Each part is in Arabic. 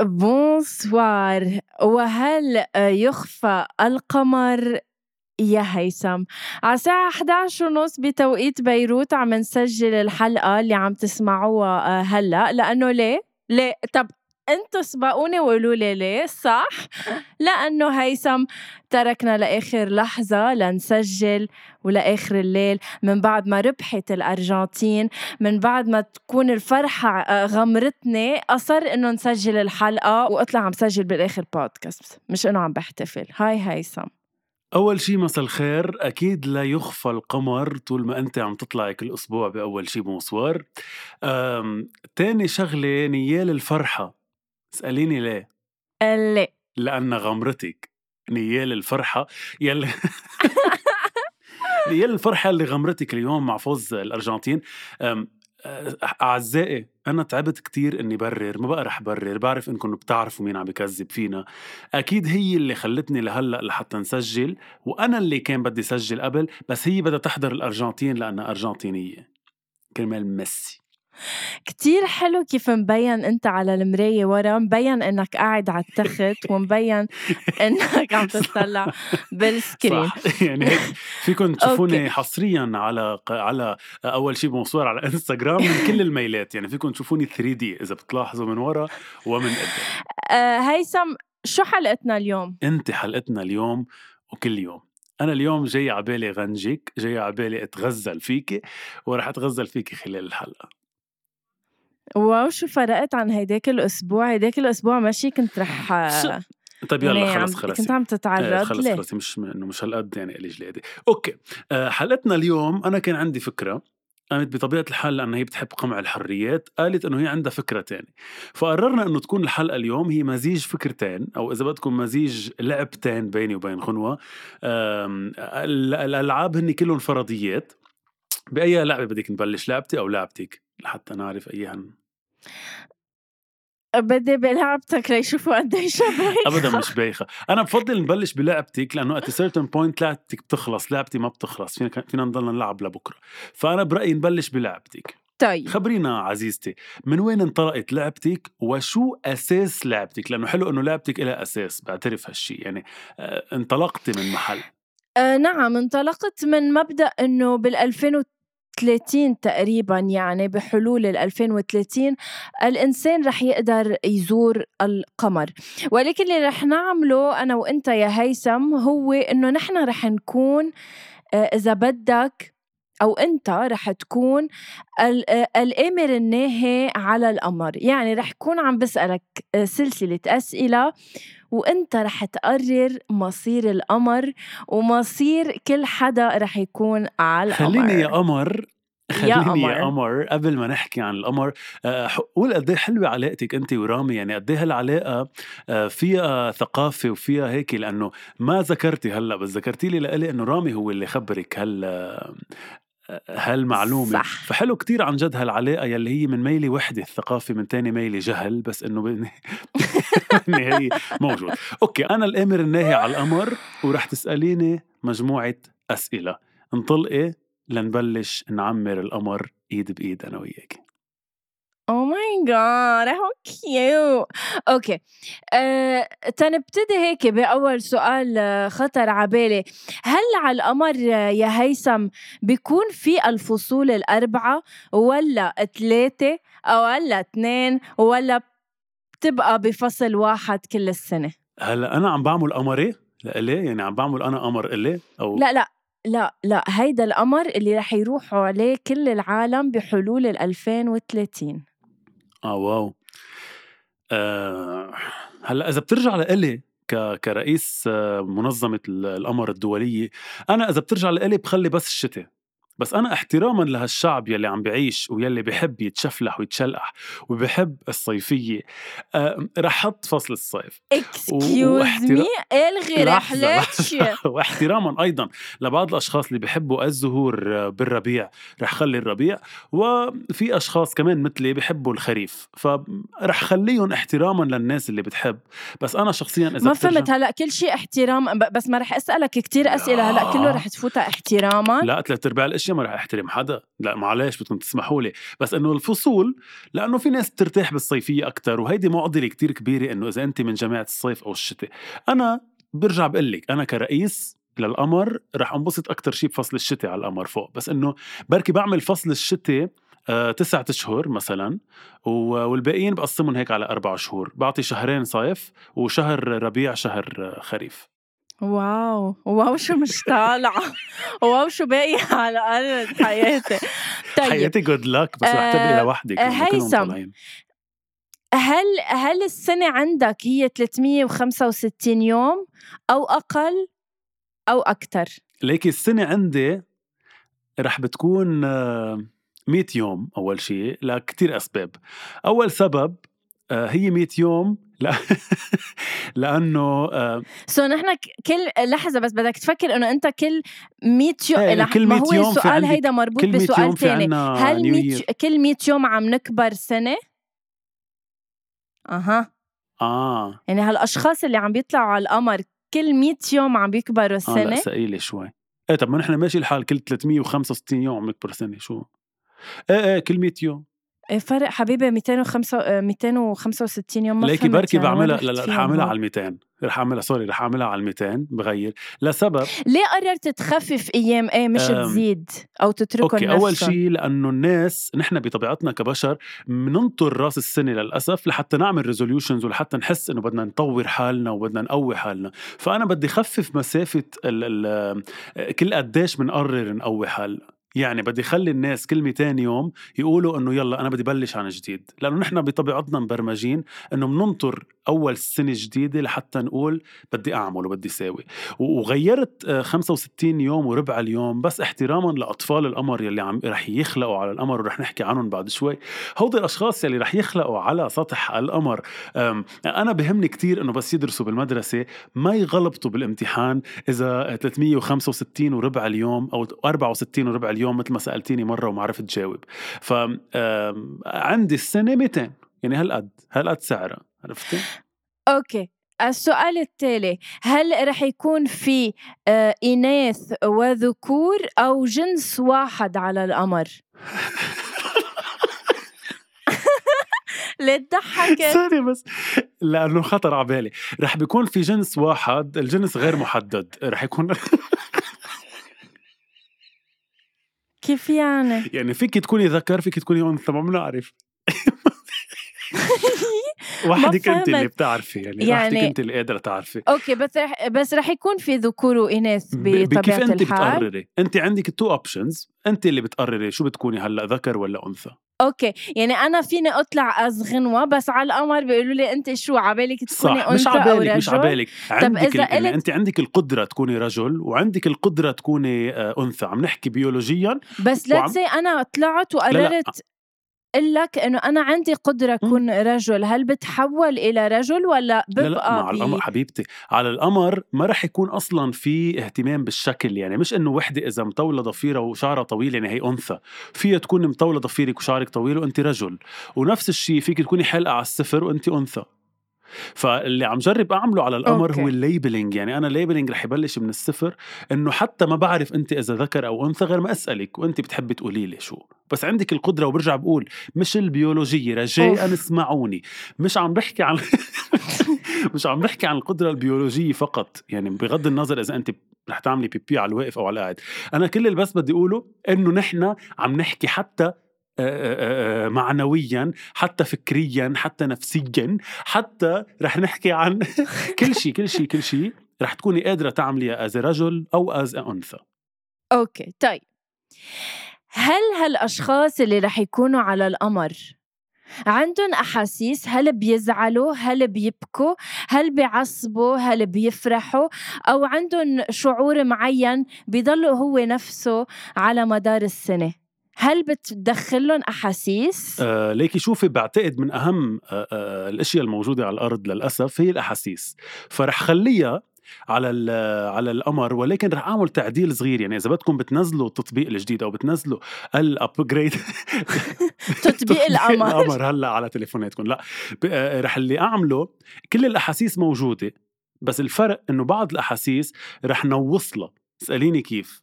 بونسوار وهل يخفى القمر يا هيثم على الساعة 11 ونص بتوقيت بيروت عم نسجل الحلقة اللي عم تسمعوها آه، هلأ لأنه ليه؟ ليه؟ طب أنتوا سبقوني وقولوا لي ليه صح؟ لأنه هيثم تركنا لآخر لحظة لنسجل ولآخر الليل من بعد ما ربحت الأرجنتين من بعد ما تكون الفرحة آه، غمرتني أصر إنه نسجل الحلقة وأطلع عم سجل بالآخر بودكاست مش إنه عم بحتفل. هاي هيثم. أول شي مساء الخير. أكيد لا يخفى القمر طول ما أنت عم تطلعي كل أسبوع بأول شي bonsoir أم، تاني شغلة نيال الفرحة. اسأليني ليه. ليه لأن غمرتك. نيال الفرحة يلي نيال الفرحة اللي غمرتك اليوم مع فوز الأرجنتين. أعزائي أنا تعبت كتير إني برر ما بقى رح برر بعرف إنكم بتعرفوا مين عم بكذب فينا. أكيد هي اللي خلتني لهلأ لحتى نسجل وأنا اللي كان بدي سجل قبل بس هي بدها تحضر الأرجنتين لأنها أرجنتينية. كرمال ميسي. كتير حلو كيف مبين أنت على المراية ورا مبين إنك قاعد على التخت ومبين إنك عم تطلع بال screen صح. يعني هيك فيكم تشوفوني. حصريا على على أول شيء بمصور على انستغرام من كل الميلات. يعني فيكم تشوفوني 3 D إذا بتلاحظوا من ورا ومن قدام. آه هيثم شو حلقتنا اليوم؟ أنت حلقتنا اليوم وكل يوم. أنا اليوم جاي على بالي غنجك جاي على بالي أتغزل فيكي ورح أتغزل فيكي خلال الحلقة. واو شو فرقت عن هيداك الأسبوع؟ هيداك الأسبوع ماشي كنت رح؟ آه، طيب يعني يلا عم- خلص. خلص كنت عم آه، تتعرض خلص ليه؟ خلص. مش إنه مش هالقد يعني إلي جلادي. أوكي. آه حلقتنا اليوم أنا كان عندي فكرة قامت بطبيعة الحال لأنها هي بتحب قمع الحريات قالت إنه هي عندها فكرة تانية. فقررنا إنه تكون الحلقة اليوم هي مزيج فكرتين أو إذا بدكم مزيج لعبتين بيني وبين ال- الألعاب هن كلهم فرضيات. بأي لعبة بدك نبلش لعبتي أو لعبتك؟ لحتى نعرف أيهن. بدي بلعبتك ليشوفوا قد إيش بايخه ابدا مش بايخة. أنا بفضل نبلش بلعبتك لأنه at certain point لعبتك بتخلص لعبتي ما بتخلص فينا فينا نضلنا نلعب لبكرة. فأنا برأيي نبلش بلعبتك. طيب. خبرينا عزيزتي من وين انطلقت لعبتك وشو أساس لعبتك؟ لأنه حلو إنه لعبتك لها أساس بعترف هالشيء يعني آه، انطلقتي من محل. آه نعم انطلقت من مبدأ إنه بال2000 30 تقريبا يعني بحلول 2030 الإنسان رح يقدر يزور القمر. ولكن اللي رح نعمله أنا وأنت يا هيثم هو إنه نحن رح نكون آه، إذا بدك أو أنت رح تكون آه، الآمر الناهي على القمر. يعني رح كون عم بسألك آه، سلسلة أسئلة وانت رح تقرر مصير القمر ومصير كل حدا رح يكون على القمر خليني يا قمر خليني. يا قمر قبل ما نحكي عن القمر آه، قول قد إيه حلوة علاقتك أنت ورامي يعني قد إيه هالعلاقة آه، فيها ثقافة وفيها هيك لأنه ما ذكرتي هلأ بس ذكرتي لي لإلي إنه رامي هو اللي خبرك هال آه، هالمعلومة صح. فحلو كتير عن جد هالعلاقة يلي هي من ميلي وحدة الثقافة من تاني ميلي جهل بس إنه بالنهاية موجود. أوكي أنا الأمر الناهي على القمر ورح تسأليني مجموعة أسئلة. انطلقي لنبلش نعمر القمر إيد بإيد أنا وياك oh my God how cute okay. أه تنبتدي هيك بأول سؤال آه، خطر على بالي. هل على القمر آه، يا هيثم بيكون في الفصول الأربعة ولا ثلاثة أو ولا اثنين ولا بتبقى بفصل واحد كل السنة؟ هلأ أنا عم بعمل قمري لإلي؟ يعني عم بعمل أنا قمر إلي؟ أو لا لا لا لا هيدا القمر اللي رح يروحوا عليه كل العالم بحلول ال 2030 آه واو. آه هلأ إذا بترجع لإلي ك... كرئيس آه، منظمة ال- القمر الدولية أنا إذا بترجع لإلي بخلي بس الشتاء. بس أنا احتراما لهالشعب يلي عم بعيش ويلي بحب يتشفلح ويتشلقح وبحب الصيفية. آه رح حط فصل الصيف. excuse me إلغي رحلتك. واحتراما أيضا لبعض الأشخاص اللي بيحبوا الزهور بالربيع. رح خلي الربيع. وفي أشخاص كمان مثلي بيحبوا الخريف. فرح خليهم احتراما للناس اللي بتحب. بس أنا شخصيا إذا ما فهمت هلأ كل شيء احترام بس ما رح أسألك كتير أسئلة. هلأ كله رح تفوتها احتراما. لا ثلاث أرباع الاشياء ما رح أحترم حدا. لا معلش بدكم تسمحوا لي. بس إنه الفصول لأنه في ناس بترتاح بالصيفية أكثر وهيدي معضلة كتير كبيرة إنه إذا انت من جماعة الصيف أو الشتاء. أنا برجع بقول لك أنا كرئيس للقمر رح أنبسط أكثر شيء بفصل الشتاء على القمر فوق. بس إنه بركي بعمل فصل الشتاء آه، تسعة أشهر مثلا والباقيين بقسمهم هيك على أربع شهور. بعطي شهرين صيف وشهر ربيع شهر خريف. واو واو شو مش طالعة. واو شو باقي على الأرض حياتي. طيب. حياتي جود لك بس رح آه، تبقي لوحدك آه، لأنه كلهم هيثم. هل هل السنة عندك هي 365 يوم أو أقل أو أكثر ليكي السنة عندي رح بتكون آه، 100 يوم أول شيء لكتير أسباب. أول سبب آه، هي 100 يوم لا. لأنه آه، سو نحن كل لحظة بس بدك تفكر إنه أنت كل 100 يوم إيه، لح- كل ما 100 هو يوم السؤال هيدا مربوط كل 100 يوم بسؤال ثاني هل نيو 100 يير كل 100 يوم عم نكبر سنة؟ أها. آه. يعني هالأشخاص اللي عم بيطلعوا على القمر كل 100 يوم عم بيكبروا لا السنة ثقيلة شوي. إيه طب ما نحن ماشي الحال كل 365 يوم عم نكبر سنة شو؟ إيه إيه كل 100 يوم. فرق حبيبي 205 آه، 265 يوم ما ليكي بركي يعني بعملها لا لا رح أعملها؟ على ال 200 رح أعملها سوري رح أعملها على ال 200 لغير سبب؟ ليه قررت تخفف أيام؟ إيه مش تزيد أو تتركهم okay أول نفسهم؟ شيء لأنه الناس نحن بطبيعتنا كبشر بننطر رأس السنة للأسف لحتى نعمل resolutions ولحتى نحس إنه بدنا نطور حالنا وبدنا نقوي حالنا. فأنا بدي خفف مسافة ال ال كل قديش بنقرر نقوي حالنا. يعني بدي خلي الناس كل 200 يوم يقولوا إنه يلا أنا بدي بلش عن جديد لأنه نحن بطبيعتنا مبرمجين إنه بننطر أول سنة جديدة لحتى نقول بدي أعمل وبدي ساوي. وغيرت آه، 65 يوم وربع اليوم بس احتراما لأطفال القمر يلي عم رح يخلقوا على القمر ورح نحكي عنهم بعد شوي. هودي الأشخاص يلي رح يخلقوا على سطح القمر أنا بهمني كتير إنه بس يدرسوا بالمدرسة ما يغلطوا بالامتحان إذا 365 وربع اليوم أو 64 وربع اليوم مثل ما سألتيني مرة وما عرفت جاوب ف عندي السنة 200 يعني هالقد هالقد سعرها. عرفتي okay السؤال التالي هل رح يكون في آه، إناث وذكور أو جنس واحد على القمر؟ ليه ضحكت؟ sorry بس لأنه خطر على بالي رح بيكون في جنس واحد الجنس غير محدد رح يكون كيف يعني؟ يعني فيك تكوني ذكر فيك تكوني أنثى ما بنعرف وحدك انت اللي. بتعرفي يعني, يعني- وحدك انت اللي قادرة تعرفي. okay بس رح بس رح يكون في ذكور وإناث ب- ب- كيف بطبيعة انت الحال. بتقرري؟ انت عندك two options انت اللي بتقرري شو بتكوني هلأ ذكر ولا أنثى. okay يعني أنا فيني أطلع as غنوة بس على القمر بيقولوا لي انت شو عبالك تكوني صح مش أنثى أو عبالك مش رجل؟ عبالك. عندك إذا ال- يعني قلت- انت عندك القدرة تكوني رجل وعندك القدرة تكوني آه، أنثى. عم نحكي بيولوجيا بس وعم- let's أنا طلعت لا. وقررت أقول لك انه أنا عندي قدرة أكون رجل. هل بتحول إلى رجل ولا لا لا ببقى مع بي- القمر حبيبتي على القمر ما رح يكون أصلا في اهتمام بالشكل. يعني مش إنه وحدة إذا مطولة ضفيرة وشعرها طويل يعني هي أنثى. فيها تكون مطولة ضفيرتك وشعرك طويل وانت رجل. ونفس الشيء فيك تكوني حلقة على الصفر وانت أنثى. فاللي عم جرب أعمله على القمر okay. هو ال labeling. يعني أنا ال labeling رح يبلش من الصفر إنه حتى ما بعرف أنت إذا ذكر أو أنثى غير ما أسألك وأنت بتحبي تقولي لي شو. بس عندك القدرة وبرجع بقول مش البيولوجية رجاء. اسمعوني مش عم بحكي عن مش عم بحكي عن القدرة البيولوجية فقط. يعني بغض النظر إذا أنت رح تعملي pee pee على الواقف أو على القاعد. أنا كل اللي بس بدي أقوله إنه نحن عم نحكي حتى معنويا حتى فكريا حتى نفسيا حتى رح نحكي عن كل شيء كل شيء كل شيء رح تكوني قادرة تعمليها as رجل أو as أنثى. okay طيب. هل هالأشخاص اللي رح يكونوا على القمر عندهم أحاسيس؟ هل بيزعلوا؟ هل بيبكوا؟ هل بيعصبوا؟ هل بيفرحوا؟ أو عندهم شعور معين بيضلوا هو نفسه على مدار السنة؟ هل بتدخلهم أحاسيس؟ آه ليكي شوفي بعتقد من أهم آه آه الأشياء الموجودة على الأرض للأسف هي الأحاسيس. فرح خليها على على القمر ولكن رح أعمل تعديل صغير. يعني إذا بدكم بتنزلوا التطبيق الجديد أو بتنزلوا الابجريد تطبيق القمر. القمر هلأ على تليفوناتكم. لا آه، رح اللي أعمله كل الأحاسيس موجودة بس الفرق إنه بعض الأحاسيس رح نوصلها. اسأليني كيف.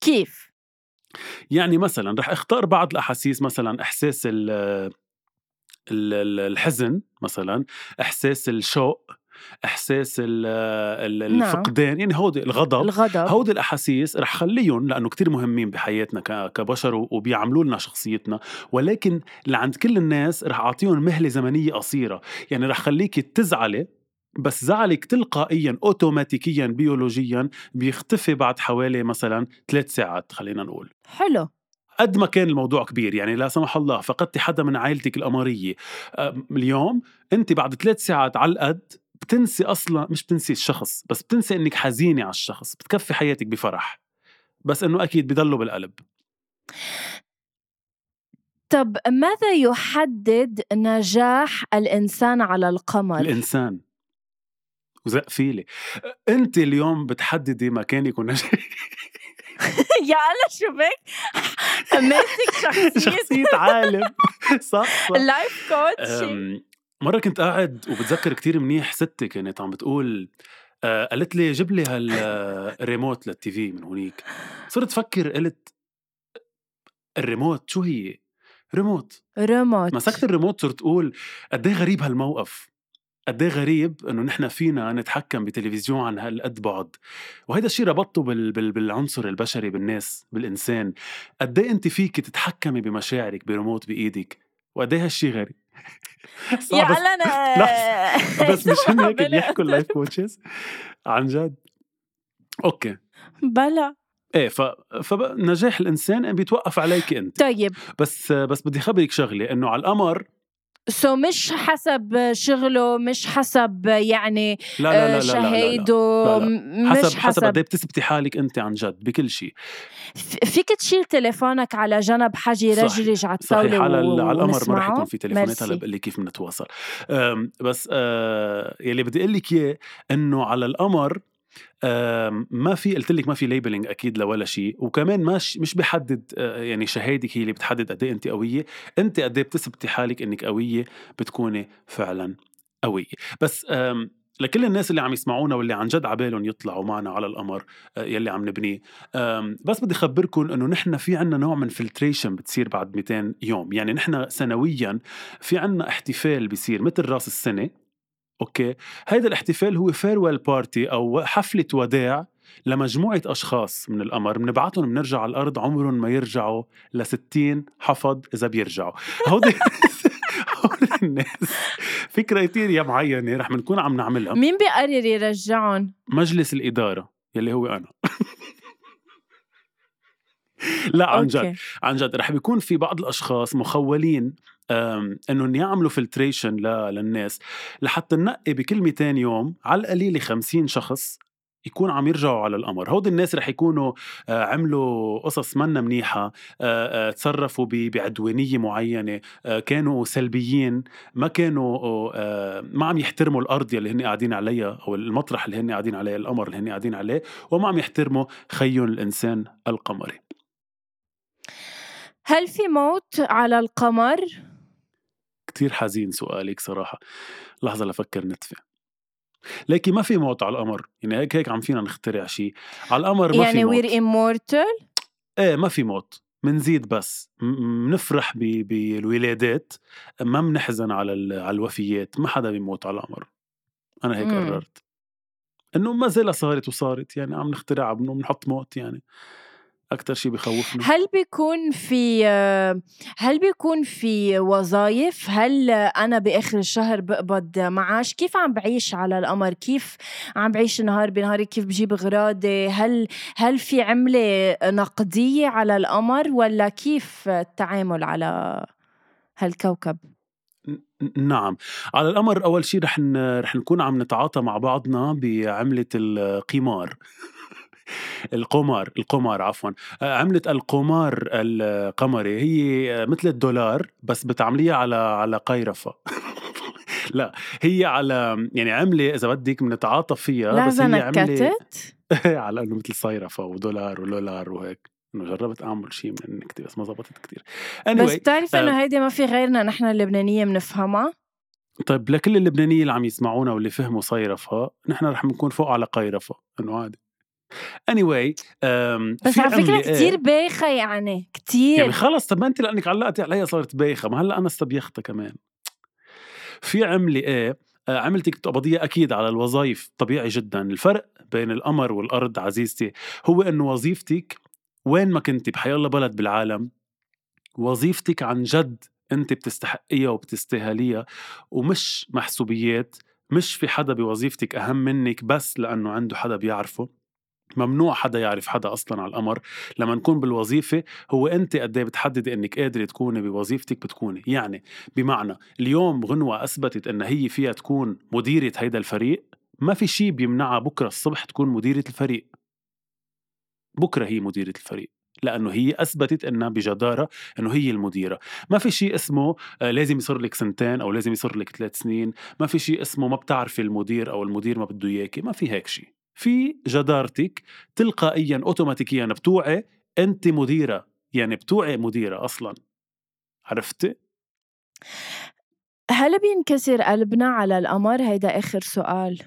كيف؟ يعني مثلا رح أختار بعض الأحاسيس مثلا إحساس ال ال- ال- الحزن مثلا إحساس الشوق إحساس نعم. الفقدان يعني هودي الغضب. الغضب. هودي الأحاسيس رح خليهم لأنه كتير مهمين بحياتنا كبشر وبيعملوا لنا شخصيتنا. ولكن لعند كل الناس رح أعطيهم مهلة زمنية قصيرة. يعني رح خليكي تزعلي بس زعلك تلقائيا اوتوماتيكيا بيولوجيا بيختفي بعد حوالي مثلا ثلاث ساعات خلينا نقول. حلو. قد ما كان الموضوع كبير يعني لا سمح الله فقدتي حدا من عائلتك القمرية اليوم أنت بعد ثلاث ساعات على القد بتنسي أصلا مش بتنسي الشخص بس بتنسي إنك حزينة على الشخص بتكفي حياتك بفرح. بس إنه أكيد بضله بالقلب. طب ماذا يحدد نجاح الإنسان على القمر؟ الإنسان. وزق فيلي. انت اليوم بتحددي مكانك ونجاح يا الله شو بك؟ ماسك شخصية. شخصية عالم. صح صح. اللايف كوتش مرة كنت قاعد وبتذكر كتير منيح ستي كانت عم بتقول آه، قالت لي جيب لي هالريموت للتي في من هونيك. صرت فكر قلت الريموت شو هي؟ remote remote مسكت الريموت صرت أقول قد إيه غريب هالموقف. قد إيه غريب إنه نحن فينا نتحكم بتلفزيون عن هالقد بعد. وهيدا الشيء ربطته بال... بال... بالعنصر البشري بالناس بالإنسان. قد إيه أنت فيك تتحكمي بمشاعرك بريموت بإيدك؟ وقد إيه هالشيء غريب؟ يا علنا بس مش هن هيك بيحكوا ال life coaches. عن جد. okay. بلا. إيه ف... فنجاح الإنسان بيتوقف عليك أنت. طيب. بس بس بدي خبرك شغلة إنه على القمر سو مش حسب شغله مش حسب يعني لا لا لا. م- حسب حسب قد إيه بتثبتي حالك أنت عن جد بكل شيء فيك تشيل تليفونك على جنب حاجي صح، رجرج على صحيح الطاولة على ال- على القمر ما رح. يكون في تليفونات هلا. بقول لك كيف بنتواصل بس آه، يلي بدي أقول لك إياه إنه على القمر ما في قلت لك ما في labeling أكيد لولا شيء وكمان مش مش بحدد آه، يعني شهادك هي اللي بتحدد قد إيه انت قوية أنت قد إيه بتثبتي حالك إنك قوية بتكوني فعلا قوية. بس لكل الناس اللي عم يسمعونا واللي عن جد عبالهم يطلعوا معنا على القمر آه، يلي عم نبنيه بس بدي اخبركم إنه نحن في عنا نوع من filtration بتصير بعد 200 يوم يعني نحن سنويا في عنا احتفال بيصير مثل رأس السنة okay. هيدا الاحتفال هو farewell party أو حفلة وداع لمجموعة أشخاص من القمر. بنبعتهم بنرجع على الأرض عمرهم ما يرجعوا ل 60 حفظ إذا بيرجعوا. هودي هودي الناس. في criteria معينة رح بنكون عم نعملها. مين بيقرر يرجعهم؟ مجلس الإدارة يلي هو أنا. لا عن جد. عن جد. رح بيكون في بعض الأشخاص مخولين انهم يعملوا فلتريشن للناس لحتى ننقي بكل 200 يوم على القليله 50 شخص يكون عم يرجعوا على القمر هود الناس رح يكونوا آه، عملوا قصص منا منيحة آه، آه، تصرفوا بعدوانية معينة كانوا سلبيين ما كانوا ما عم يحترموا الأرض اللي هن قاعدين عليها أو المطرح اللي هن قاعدين عليه القمر اللي هن قاعدين عليه وما عم يحترموا خيهم الإنسان القمري هل في موت على القمر؟ كتير حزين سؤالك صراحة. لحظة لفكر نتفة لكن ما في موت على القمر. يعني هيك هيك عم فينا نخترع شيء على القمر ما في يعني موت. وير immortal إيه ما في موت. منزيد بس. منفرح بالولادات. ما بنحزن على على الوفيات. ما حدا بيموت على القمر. أنا هيك مم. قررت. إنه ما زالها صارت وصارت. يعني عم نخترع بنحط موت يعني. أكثر شيء بخوفني؟ هل بيكون في هل بيكون في وظائف هل أنا بآخر الشهر بقبض معاش؟ كيف عم بعيش على القمر؟ كيف عم بعيش نهار بنهاري كيف بجيب اغراضي هل هل في عملة نقدية على القمر؟ ولا كيف التعامل على هالكوكب؟ نعم. على القمر أول شيء رح. رح نكون عم نتعاطى مع بعضنا بعملة القمار. القمار القمار عفوا. آه، عملة القمار القمري هي مثل الدولار بس بتعمليها على على قيرفة. لا هي على يعني عملة إذا بدك بنتعاطى فيها بس لحظه هي عملة على إنه مثل صيرفة ودولار ولولار وهيك. إنه جربت أعمل شيء من النكتة بس ما زبطت كتير. بس anyway بتعرف آه. إنه هيدي ما في غيرنا نحن اللبنانية بنفهمها؟ طيب لكل اللبنانيين اللي عم يسمعونا واللي فهموا صيرفة نحن رح نكون فوق على قيرفة. إنه عادي. Anyway um, بس على فكرة كتير بايخة يعني كتير. يعني خلص طب ما أنت لأنك علقتي عليها صارت بايخة ما هلأ أنا استبيختها كمان. في عملة إيه؟ آه، عملتك تقبضيها أكيد على الوظائف طبيعي جدا. الفرق بين القمر والأرض عزيزتي هو إنه وظيفتك وين ما كنتي بحي الله بلد بالعالم وظيفتك عن جد أنت بتستحقيها وبتستاهليها ومش محسوبيات مش في حدا بوظيفتك أهم منك بس لأنه عنده حدا بيعرفه. ممنوع حدا يعرف حدا أصلا على القمر. لما نكون بالوظيفة هو أنت قد إيه بتحددي إنك قادرة تكوني بوظيفتك بتكوني. يعني بمعنى اليوم غنوة أثبتت إن هي فيها تكون مديرة هيدا الفريق ما في شيء بيمنعها بكرة الصبح تكون مديرة الفريق. بكرة هي مديرة الفريق لأنه هي أثبتت إنها بجدارة إنه هي المديرة. ما في شيء اسمه آه، لازم يصير لك سنتين أو لازم يصير لك ثلاث سنين. ما في شيء اسمه ما بتعرفي المدير أو المدير ما بده إياكي. ما في هيك شيء في جدارتك تلقائيا اوتوماتيكيا بتوعي أنت مديرة. يعني بتوعي مديرة أصلا. عرفتي هل بينكسر قلبنا على القمر؟ هيدا آخر سؤال.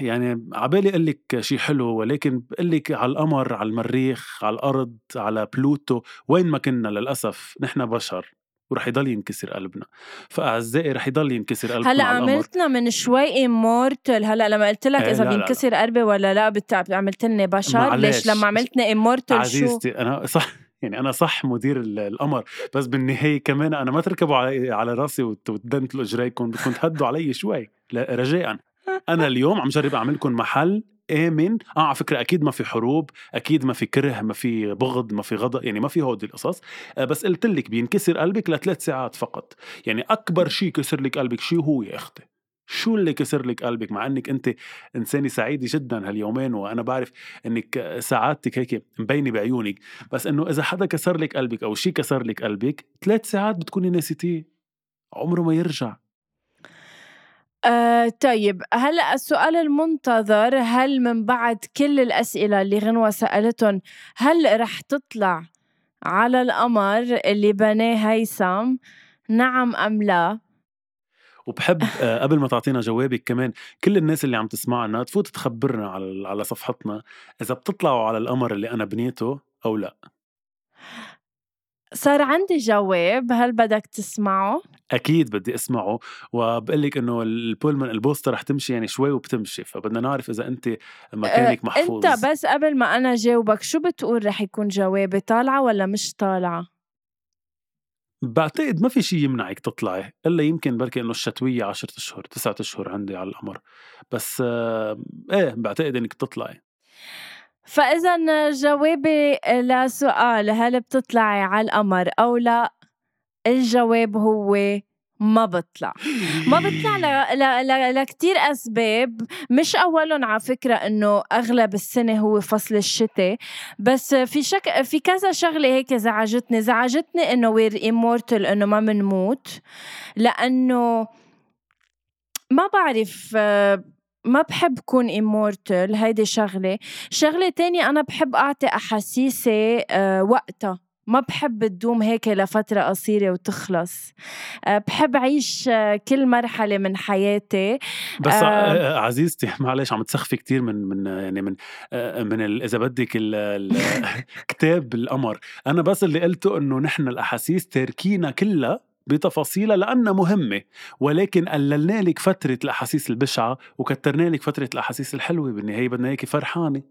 يعني عبالي أقول لك شيء حلو ولكن بقول لك على القمر على المريخ على الأرض على بلوتو وين ما كنا للأسف نحن بشر. ورح يضل ينكسر قلبنا. فأعزائي رح يضل ينكسر قلبنا هلأ عملتنا من شوي immortal هلأ لما قلت لك إيه، إذا لا، لا، لا. بينكسر قلبي ولا لا بت- عملت لنا بشر. ليش؟ لما عملتنا immortal شو؟ عزيزتي أنا صح يعني أنا صح مدير ال- القمر بس بالنهاية كمان أنا ما تركبوا على على رأسي وت- وتدنتلوا إجريكم. بدكم تهدوا علي شوي رجاء. أنا اليوم عم جرب أعملكم محل آمن. آه على فكرة أكيد ما في حروب أكيد ما في كره ما في بغض ما في غضب يعني ما في هودي القصص. آه بس قلت لك بينكسر قلبك لثلاث ساعات فقط. يعني أكبر شيء كسر لك قلبك شو هو يا أختي. شو اللي كسر لك قلبك؟ مع إنك أنت إنسانة سعيدة جدا هاليومين وأنا بعرف إنك سعادتك هيك مبينة بعيونك. بس إنه إذا حدا كسر لك قلبك أو شيء كسر لك قلبك ثلاث ساعات بتكوني ناسيتيه. عمره ما يرجع. آه طيب هلا السؤال المنتظر هل من بعد كل الأسئلة اللي غنوة سالتهم هل رح تطلع على القمر اللي بناه هيثم؟ نعم أم لا؟ وبحب آه، قبل ما تعطينا جوابك كمان كل الناس اللي عم تسمعنا تفوت تخبرنا على على صفحتنا إذا بتطلعوا على القمر اللي أنا بنيته أو لا. صار عندي جواب هل بدك تسمعه؟ أكيد بدي أسمعه وبقول لك إنه البولمان البوستر رح تمشي يعني شوي وبتمشي فبدنا نعرف إذا أنت مكانك محفوظ أنت بس قبل ما أنا جاوبك شو بتقول رح يكون جوابي طالعة ولا مش طالعة؟ بعتقد ما في شيء يمنعك تطلعي إلا يمكن بركي إنه الشتوية 10 أشهر تسعة أشهر عندي على القمر بس آه إيه بعتقد إنك تطلعي. فإذا جوابي لسؤال هل بتطلعي على القمر أو لا؟ الجواب هو ما بطلع. ما بطلع ل... ل... ل... لكتير أسباب. مش أولهم على فكرة إنه أغلب السنة هو فصل الشتاء بس في شك في كذا شغلة هيك زعجتني. زعجتني إنه وير immortal إنه ما منموت لأنه ما بعرف آه، ما بحب كون immortal هيدي شغلة. شغلة تانية أنا بحب أعطي أحاسيسي آه، وقتها. ما بحب تدوم هيك لفترة قصيرة وتخلص. آه، بحب عيش آه، كل مرحلة من حياتي. بس آه. آه عزيزتي معلش عم تسخفي كتير من من يعني من من إذا بدك كتاب القمر. أنا بس اللي قلته إنه نحن الأحاسيس تاركينا كلها بتفاصيلها لأنها مهمة ولكن قللنا لك فترة الأحاسيس البشعة وكترنا لك فترة الأحاسيس الحلوة بالنهاية بدنا إياكي فرحانة.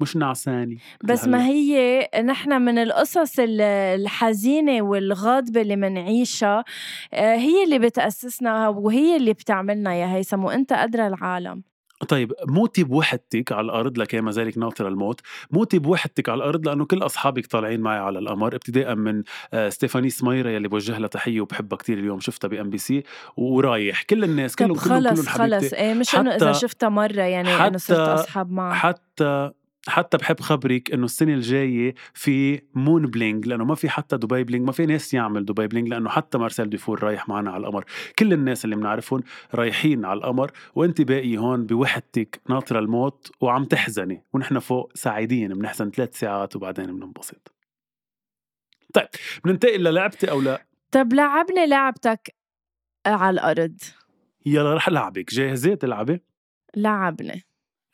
مش نعسانة بس ما هي نحن من القصص ال- الحزينة والغاضبة اللي منعيشها آه، هي اللي بتأسسنا وهي اللي بتعملنا يا هيثم وأنت أدرى العالم. طيب موتي بوحدتك على الأرض لكي ما ذلك ناطر الموت؟ موتي بوحدتك على الأرض لأنه كل أصحابك طالعين معي على القمر ابتداء من آه، ستيفاني سميرة يلي بوجه لها تحية وبحبها كتير اليوم شفتها ب MBC ورايح. كل الناس كلهم كلهم كلهم خلص حبيبتي. خلص. إيه مش إنه إذا شفتها مرة يعني إنه صرت أصحاب معها حتى حتى بحب خبرك إنه السنة الجاية في Moon Bling لأنه ما في حتى Dubai Bling ما في ناس يعمل Dubai Bling لأنه حتى مارسيل ديفور رايح معنا على القمر. كل الناس اللي بنعرفهم رايحين على القمر وأنت باقي هون بوحدتك ناطرة الموت وعم تحزني ونحن فوق سعيدين بنحزن ثلاث ساعات وبعدين بننبسط. طيب بننتقل للعبتي أو لا؟ طب لعبني لعبتك على الأرض. يلا رح لعبك جاهزة تلعبي؟ لعبني.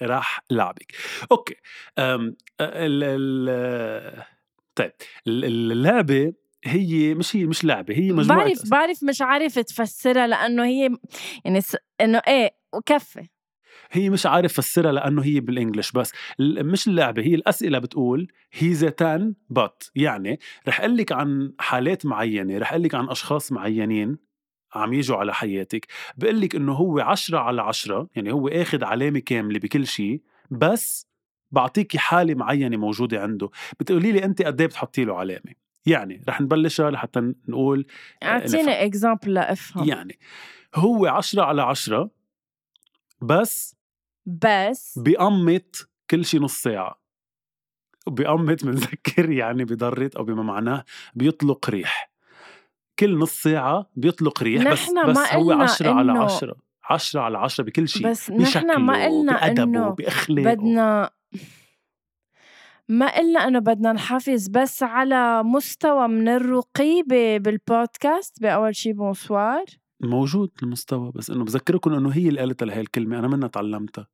راح لعبك. أوكي أم ال ال طيب ال- اللعبة هي مش هي مش لعبة هي مجموعة بعرف بعرف مش عارف تفسرها لأنه هي يعني س... إنه إيه وكفي هي مش عارف فسرها لأنه هي بالإنجلش بس. مش اللعبة هي الأسئلة بتقول هيز تان بات يعني رح أقول لك عن حالات معينة رح أقول لك عن أشخاص معينين. عم يجوا على حياتك. بقول لك إنه هو عشرة على عشرة يعني هو آخذ علامة كاملة بكل شيء بس بعطيكي حالة معينة موجودة عنده. بتقولي لي انت قد إيه بتحطي له علامة؟ يعني رح نبلشها لحتى نقول أعطيني إكزامبل لأفهم. يعني هو عشرة على عشرة بس بس بيقمط كل شي نص ساعة. بيقمط بنذكر يعني بضرت أو بما معناه بيطلق ريح. كل نص ساعة بيطلق ريح بس بس هو قلنا عشرة على إنه- عشرة عشرة على عشرة بكل شيء بس نحن ما قلنا بأدبه بأخلاقه بدنا ما قلنا إنه بدنا نحافظ بس على مستوى من الرقي بالبودكاست. بأول شي بونسوار. موجود المستوى بس إنه بذكركم إنه هي اللي قالتها لهي الكلمة أنا منها تعلمتها.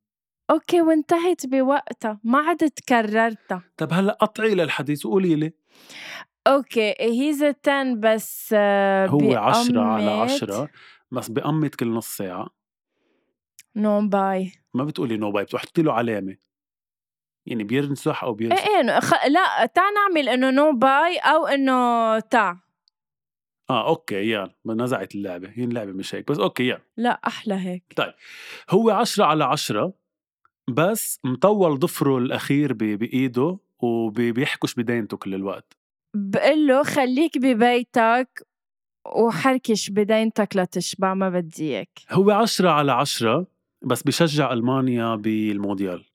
أوكي وانتهت بوقتها ما عاد تكررتها. طب هلأ قطعي للحديث وقولي لي. أوكي هيز 10 بس آه، هو عشرة على بقمت- عشرة بس بقمط كل نص ساعة. نو باي ما بتقولي نو باي بتحطي له علامة. يعني بيرنصح أو إيه بيرسم إيه إنه خ... لا تعال نعمل إنه نو باي أو إنه تع آه okay يلا نزعت اللعبة. هي اللعبة مش هيك بس okay يلا. لا أحلى هيك. هو عشرة على عشرة بس مطول ضفره الأخير ب- بإيده وبيحكش بدينته كل الوقت. بقول له خليك ببيتك وحركش بدينتك لتشبع ما بدي إياك. هو عشرة على عشرة بس بشجع ألمانيا بالمونديال.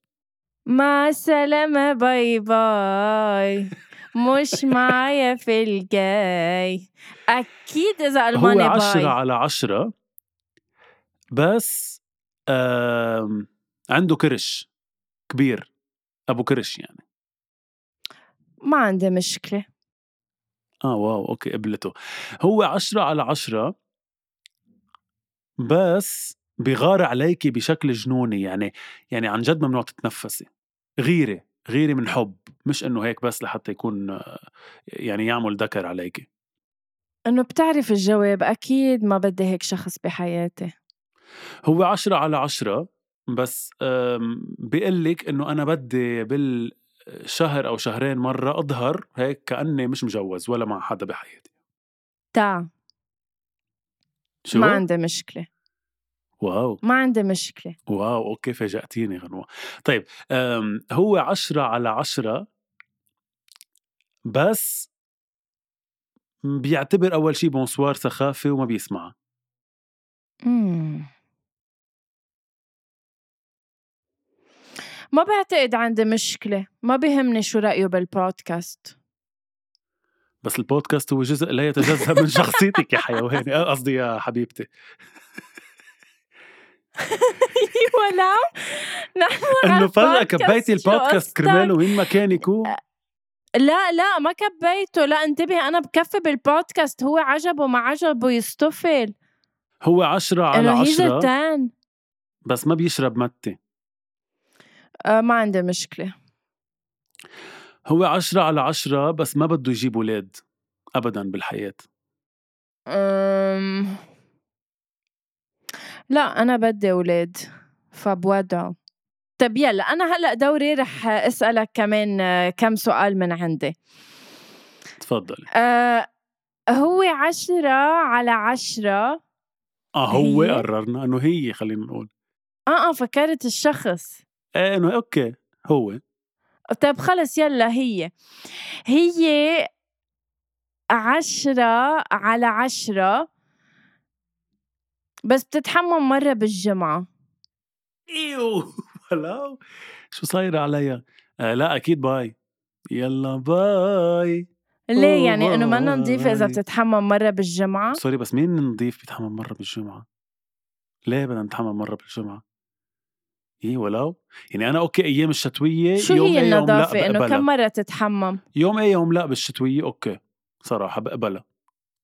مع السلامة bye bye. مش معايا في الجاي. أكيد إذا هو ألمانيا عشرة bye. على عشرة بس عنده كرش كبير أبو كرش يعني. ما عندي مشكلة. آه wow okay قبلته. هو عشرة على عشرة بس بغار عليكي بشكل جنوني يعني يعني عن جد ممنوع تتنفسي. غيرة غيرة من حب مش إنه هيك بس لحتى يكون يعني يعمل ذكر عليكي إنه بتعرف الجواب أكيد ما بدي هيك شخص بحياتي. هو عشرة على عشرة بس بيقلك إنه أنا بدي بالشهر أو شهرين مرة أظهر هيك كأني مش مجوز ولا مع حدا بحياتي. تع شو؟ ما عندي مشكلة. wow. ما عندي مشكلة. wow okay فاجأتيني غنوة طيب هو عشرة على عشرة بس بيعتبر أول شي بونسوار سخافة وما بيسمعها مم. ما بعتقد عندي مشكلة ما بيهمني شو رأيه بالبودكاست. بس البودكاست هو جزء لا يتجزأ من شخصيتك يا حيواني قصدي يا حبيبتي. ولا نحن إنه فجأة كبيتي البودكاست؟ كرماله وين ما كان يكون. لا لا ما كبيته. لا انتبه أنا بكفي بالبودكاست هو عجبه ما عجبه يستفل. هو عشرة على عشرة. بس ما بيشرب متى آه ما عندي مشكلة. هو عشرة على عشرة بس ما بده يجيب ولاد أبدا بالحياة. أم... لا أنا بدي أولاد فبودعه طب يلا أنا هلأ دوري رح أسألك كمان آه، كم سؤال من عندي. تفضل أه هو عشرة على عشرة آه هو هي؟ قررنا إنه هي خلينا نقول. آه آه فكرت الشخص. إيه إنه أوكي هو. طيب خلص يلا هي. هي عشرة على عشرة بس بتتحمم مرة بالجمعة. إيوه ولو شو صاير عليا؟ آه لا أكيد bye. يلا bye. ليه؟ يعني إنه منا نظيفة إذا. بتتحمم مرة بالجمعة؟ sorry بس مين نضيف بيتحمم مرة بالجمعة؟ ليه بدنا نتحمم مرة بالجمعة؟ إيه ولو يعني أنا okay أيام الشتوية شو يوم هي إيه يوم لا النظافة إنه كم مرة تتحمم؟ يوم إيه يوم لا بالشتوية okay. صراحة بقبلها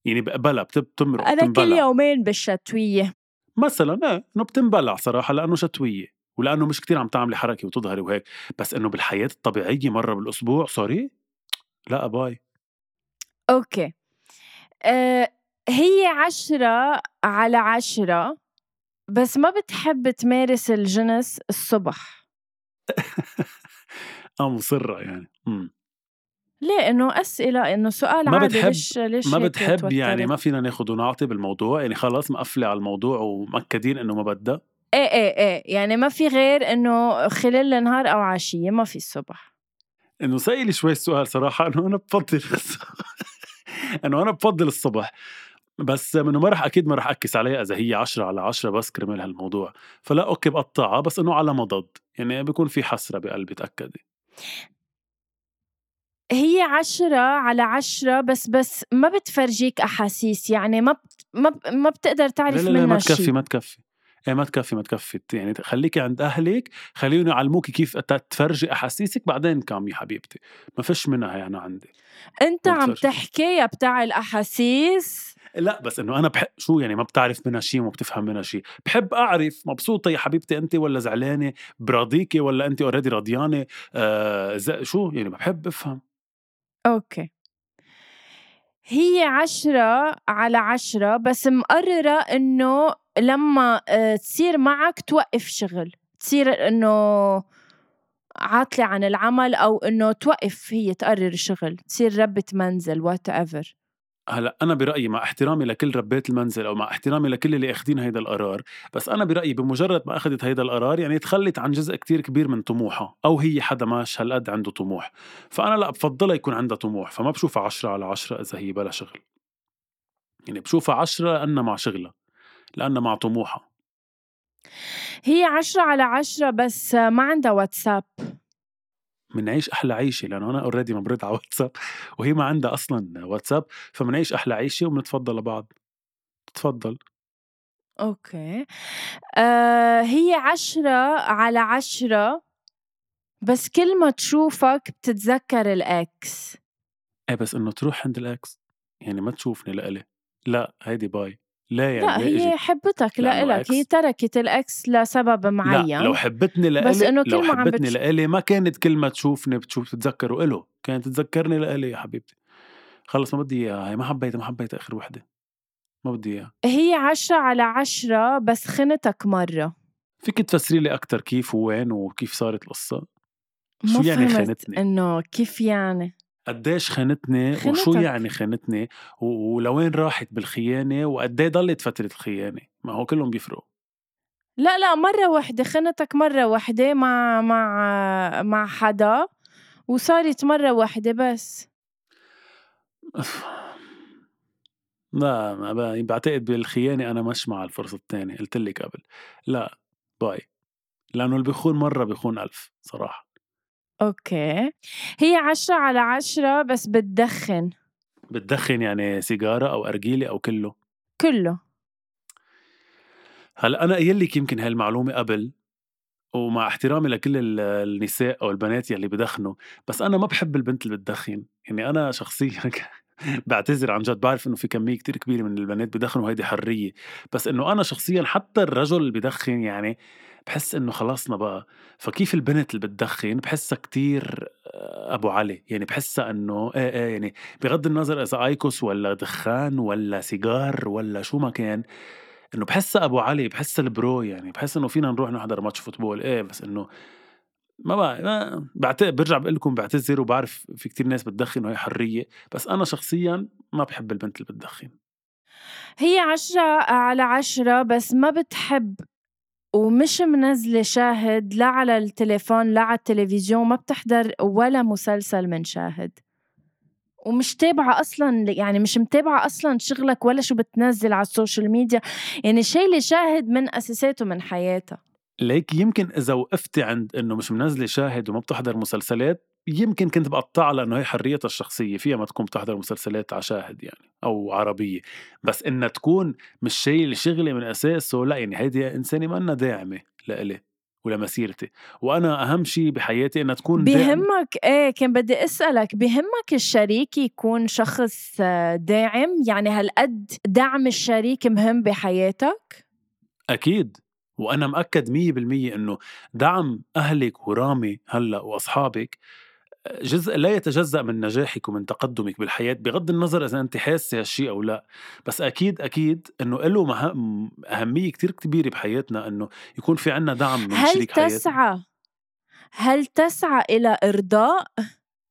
يعني بقبلها بتمرق أنا كل بتنبلع. يومين بالشتوية. مثلا إيه إنه بتنبلع صراحة لأنه شتوية. ولأنه مش كتير عم تعملي حركة وتظهري وهيك. بس إنه بالحياة الطبيعية مرة بالأسبوع sorry. لا bye. okay. أه هي عشرة على عشرة بس ما بتحب تمارس الجنس الصبح؟ آه مصرة يعني. مم. ليه؟ إنه أسئلة إنه سؤال ما عادي بتحب- ليش ليش ما بتحب يعني؟ ما فينا ناخد ونعطي بالموضوع؟ يعني خلص مقفلة على الموضوع ومأكدين إنه ما بدها؟ إيه إيه إيه. يعني ما في غير إنه خلال النهار أو عشية ما في الصبح. إنه سألي شوي السؤال صراحة انه أنا بفضل انه أنا بفضل الصبح. بس انه ما رح أكيد ما رح أكس عليها إذا هي عشرة على عشرة بس كرمال هالموضوع. فلا أوكي بقطعها بس إنه على مضض يعني بيكون في حسرة بقلبي تأكدي. هي عشرة على عشرة بس بس ما بتفرجيك أحاسيس يعني ما بت ما, ب- ما بتقدر لا تعرف لا لا ما منها تكفي ما تكفي. إيه ما تكفي ما تكفي يعني خليكي عند أهلك خليهم يعلموكي كيف تفرجي أحاسيسك بعدين كامي حبيبتي. ما فيش منها أنا عندي. ما عم. تحكي يا بتاع الأحاسيس؟ لا بس إنه أنا بحب شو يعني ما بتعرف منها شيء وما بتفهم منها شيء بحب أعرف مبسوطة يا حبيبتي انت ولا زعلانة؟ براضيكي ولا انت already رضيانه آه شو يعني بحب أفهم. okay. هي عشرة على عشرة بس مقررة إنه لما آه، تصير معك توقف شغل. تصير إنه عاطلة عن العمل أو إنه توقف هي تقرر شغل. تصير ربة منزل وات ايفر هلا أنا برأيي مع احترامي لكل ربات المنزل أو مع احترامي لكل اللي أخذين هيدا القرار بس أنا برأيي بمجرد ما أخذت هيدا القرار يعني تخلت عن جزء كتير كبير من طموحها أو هي حدا ماش هالقد عنده طموح فأنا لا بفضلها يكون عندها طموح فما بشوفها عشرة على عشرة إذا هي بلا شغل. يعني بشوفها عشرة لأنها مع شغلها لأنها مع طموحها. هي عشرة على عشرة بس ما عندها واتساب. منعيش أحلى عيشة لأنه أنا already مبرد على واتساب وهي ما عندها أصلا واتساب فمنعيش أحلى عيشة وبنتفضل لبعض. تفضل. okay. آه هي عشرة على عشرة بس كل ما تشوفك بتتذكر ال ex. إيه بس إنه تروح عند ال ex يعني ما تشوفني لإلي. لا هيدي bye. لا يعني لا هي؟ حبتك لإلك هي. تركت ال ex لسبب معين. لا لو حبتني لإلي بس لو كل ما عم حبتني بتش- لإلي ما كانت كل ما تشوفني بتشوف تتذكره إله. كانت تتذكرني لإلي يا حبيبتي. خلص ما بدي إياها. هي ما حبيتها ما حبيتها آخر وحدة. ما بدي إياها. هي عشرة على عشرة بس خنتك مرة. فيك تفسري لي أكثر كيف ووين وكيف صارت القصة؟ ما شو يعني خانتني؟ إنه كيف يعني؟ قديش خانتني وشو خانتك. يعني خانتني ولوين راحت بالخيانة وقد إيه ضلت فترة الخيانة؟ ما هو كلهم بيفرقوا. لا لا مرة واحدة خنتك مرة واحدة مع مع مع حدا وصارت مرة واحدة بس. لا ما بعتقد بالخيانة أنا مش مع الفرصة الثانية قلت لك قبل. لا باي. لأنه اللي بيخون مرة بيخون ألف صراحة. أوكي. هي عشرة على عشرة بس بتدخن. بتدخن يعني سيجارة أو ارجيله أو كله؟ كله. هلأ أنا قايل لك يمكن هالمعلومة قبل ومع احترامي لكل ال- النساء أو البنات يلي بدخنوا بس أنا ما بحب البنت اللي بتدخن. يعني أنا شخصيا بعتذر عن جد بعرف إنه في كمية كتير كبيرة من البنات بدخنوا هيدي حرية. بس إنه أنا شخصيا حتى الرجل اللي بدخن يعني بحس إنه خلصنا بقى فكيف البنت اللي بتدخن بحسها كتير آه، أبو علي؟ يعني بحسها إنه إيه إيه يعني بغض النظر إذا IQOS ولا دخان ولا سيجار ولا شو ما كان إنه بحسها أبو علي بحسها ال bro يعني بحس إنه فينا نروح نحضر match football. إيه بس إنه ما بقى ما بعت... برجع بقول لكم بعتذر وبعرف في كتير ناس بتدخن وهي حرية بس أنا شخصيا ما بحب البنت اللي بتدخن. هي عشرة على عشرة بس ما بتحب ومش منزلة شاهد لا على التليفون لا على التلفزيون ما بتحضر ولا مسلسل من شاهد. ومش تابعة أصلا يعني مش متابعة أصلا شغلك ولا شو بتنزل على ال social media. يعني شايلة شاهد من أساساته من حياتها. ليك يمكن إذا وقفتي عند إنه مش منزلة شاهد وما بتحضر مسلسلات يمكن كنت بقطعها لأنه هي حريتها الشخصية فيها ما تكون بتحضر مسلسلات على شاهد يعني أو عربية. بس إنها تكون مش شايله شغله من أساسه لا يعني هيدي إنسانة ما داعمة لإلي ولمسيرتي وأنا أهم شيء بحياتي إنها تكون. بهمك إيه كان بدي أسألك بهمك الشريك يكون شخص آه، داعم؟ يعني هالقد دعم الشريك مهم بحياتك؟ أكيد. وأنا مأكد مية بالمية إنه دعم أهلك ورامي هلأ وأصحابك جزء لا يتجزأ من نجاحك ومن تقدمك بالحياة بغض النظر إذا أنت حاسة هالشي أو لا. بس أكيد أكيد إنه له مه... أهمية كتير كبيرة بحياتنا إنه يكون في عنا دعم من هل شريك حياتنا. تسعى هل تسعى إلى إرضاء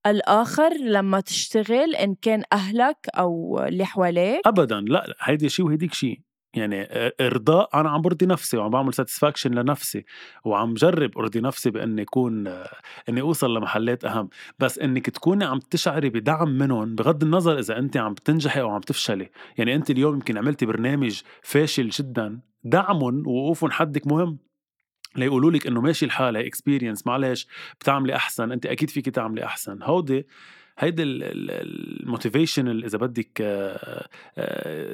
الآخر لما تشتغل إن كان أهلك أو اللي حواليك؟ ابدا لا هيدي شيء وهيديك شيء. يعني إرضاء أنا عم برضي نفسي وعم بعمل ساتسفاكشن لنفسي وعم جرب ارضي نفسي باني اكون اني أوصل لمحلات أهم. بس انك تكوني عم تشعري بدعم منهم بغض النظر إذا انت عم تنجحي أو عم تفشلي. يعني انت اليوم يمكن عملتي برنامج فاشل جدا دعمهم ووقوفهم حدك مهم. ليقولوا لك انه ماشي الحال هي experience معلش بتعملي أحسن انت أكيد فيك تعملي أحسن. هودي هيدي ال motivation إذا بدك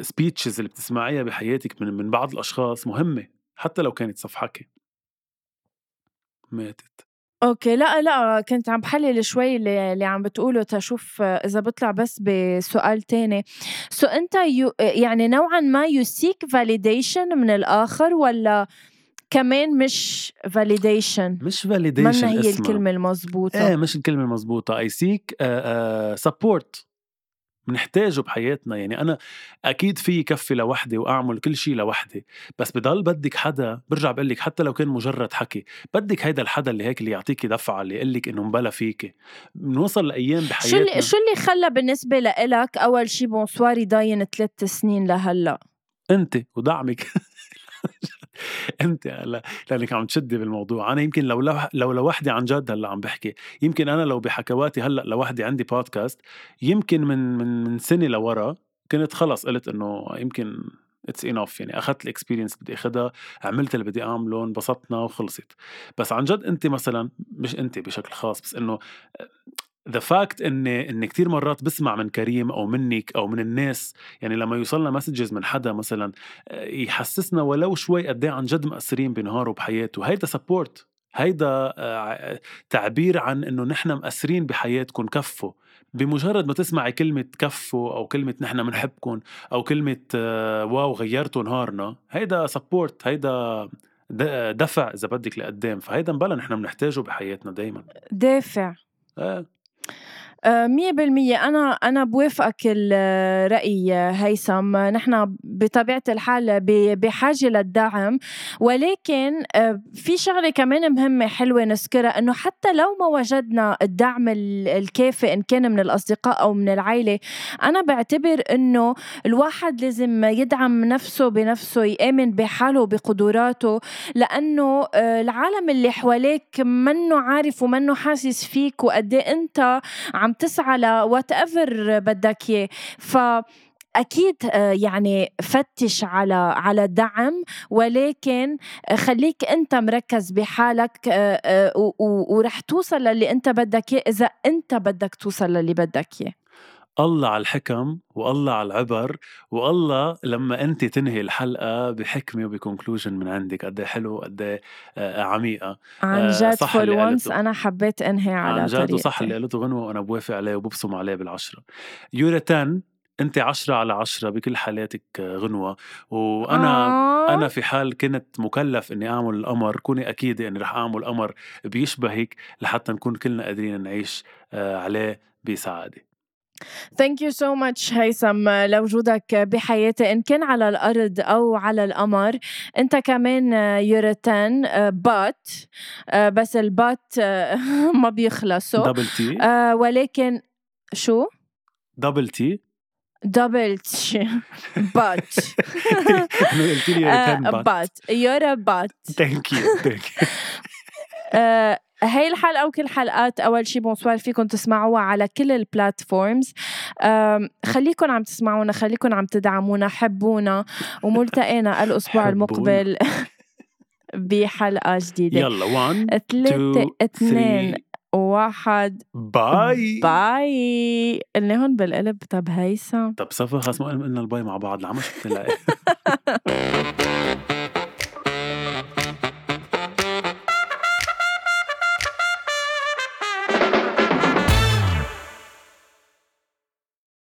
speeches اللي بتسمعيها بحياتك من من بعض الأشخاص مهمة حتى لو كانت صفحكه ماتت. okay لا لا كنت عم بحلل شوي اللي, اللي عم بتقوله تشوف إذا بطلع بس بسؤال تاني. so أنت you يعني نوعا ما you seek validation من الآخر ولا كمان مش validation مش validation منا هي اسمها. الكلمة المضبوطة إيه مش الكلمة المضبوطه اي seek support بنحتاجه بحياتنا. يعني أنا أكيد في كفي لوحدي وأعمل كل شيء لوحدي. بس بضل بدك حدا برجع بقول لك حتى لو كان مجرد حكي بدك هيدا الحدا اللي هيك اللي يعطيكي دفعة اللي يقول لك إنه مبلا فيكي. بنوصل لأيام شو بحياتنا. اللي شو اللي خلى بالنسبة لإلك أول شي بونسوار يضاين ثلاث سنين لهلأ؟ انت ودعمك. انت هلا لأنك عم تشدي بالموضوع. أنا يمكن لو لو, لو لوحدي عن جد هلأ عم بحكي يمكن أنا لو بحكواتي هلأ لوحدي عندي بودكاست يمكن من من من سنة لورا كنت خلص قلت إنه يمكن it's enough يعني أخذت ال experience بدي اخذها عملت اللي بدي أعمله انبسطنا وخلصت. بس عن جد أنت مثلا مش أنت بشكل خاص بس إنه the fact اني اني كثير مرات بسمع من كريم أو منك أو من الناس يعني لما يوصلنا messages من حدا مثلا آه، يحسسنا ولو شوي قد عن جد مأثرين بنهاره وبحياته هيدا support هيدا آه، تعبير عن إنه نحن مأثرين بحياتكم كفوا بمجرد ما تسمعي كلمة كفوا أو كلمة نحن منحبكم أو كلمة آه، wow غيرتوا نهارنا هيدا support هيدا دفع إذا بدك لقدام. فهيدا مبلا نحن بنحتاجه بحياتنا دايما. دافع. آه، مية بالمية. أنا أنا بوافقك الرأي هيثم. نحن بطبيعة الحال بحاجة للدعم. ولكن آه، في شغلة كمان مهمة حلوة نذكرها إنه حتى لو ما وجدنا الدعم الكافي إن كان من الأصدقاء أو من العائلة أنا بعتبر إنه الواحد لازم يدعم نفسه بنفسه يآمن بحاله وبقدراته. لأنه آه، العالم اللي حواليك منه عارف ومنه حاسس فيك وقد إيه أنت عم تسعى لوات ايفر بدك إياه. ف أكيد آه، يعني فتش على على دعم ولكن خليك أنت مركز بحالك آه، آه، ورح توصل للي أنت بدك إياه إذا أنت بدك توصل للي بدك إياه. الله على الحكم والله على العبر والله لما انت تنهي الحلقة بحكمة وب conclusion من عندك قد إيه حلو قد إيه، آه، عميقة عن آه، جد صح for once. أنا حبيت أنهي على عن جد وصح. اللي قالته غنوه وأنا بوافق عليه وببصم عليه بالعشرة you're a 10 انت عشرة على عشرة بكل حالاتك آه، غنوة وأنا آه. أنا في حال كنت مكلف إني أعمل القمر كوني اكيده إني رح أعمل قمر بيشبهك لحتى نكون كلنا قادرين نعيش عليه بسعادة thank you so much هيثم. لوجودك بحياتي إن كان على الأرض أو على القمر أنت كمان you're ten but بس ال but ما بيخلصوا double t آه، ولكن شو؟ double t double but قلت لي آه، 10 but you're a but thank you thank you آه، هاي الحلقة وكل حلقات أول شي بونسوار فيكم تسمعوها على كل ال platforms آم، خليكن عم تسمعونا خليكن عم تدعمونا حبونا وملتقينا الأسبوع. المقبل بحلقة جديدة. يلا 1 ثلاثة 2 اثنين 3 واحد. bye. bye. قلنا هون بالقلب. طب هيثم. طب صفا خلاص ما قلنا ال bye مع بعض. العمى شو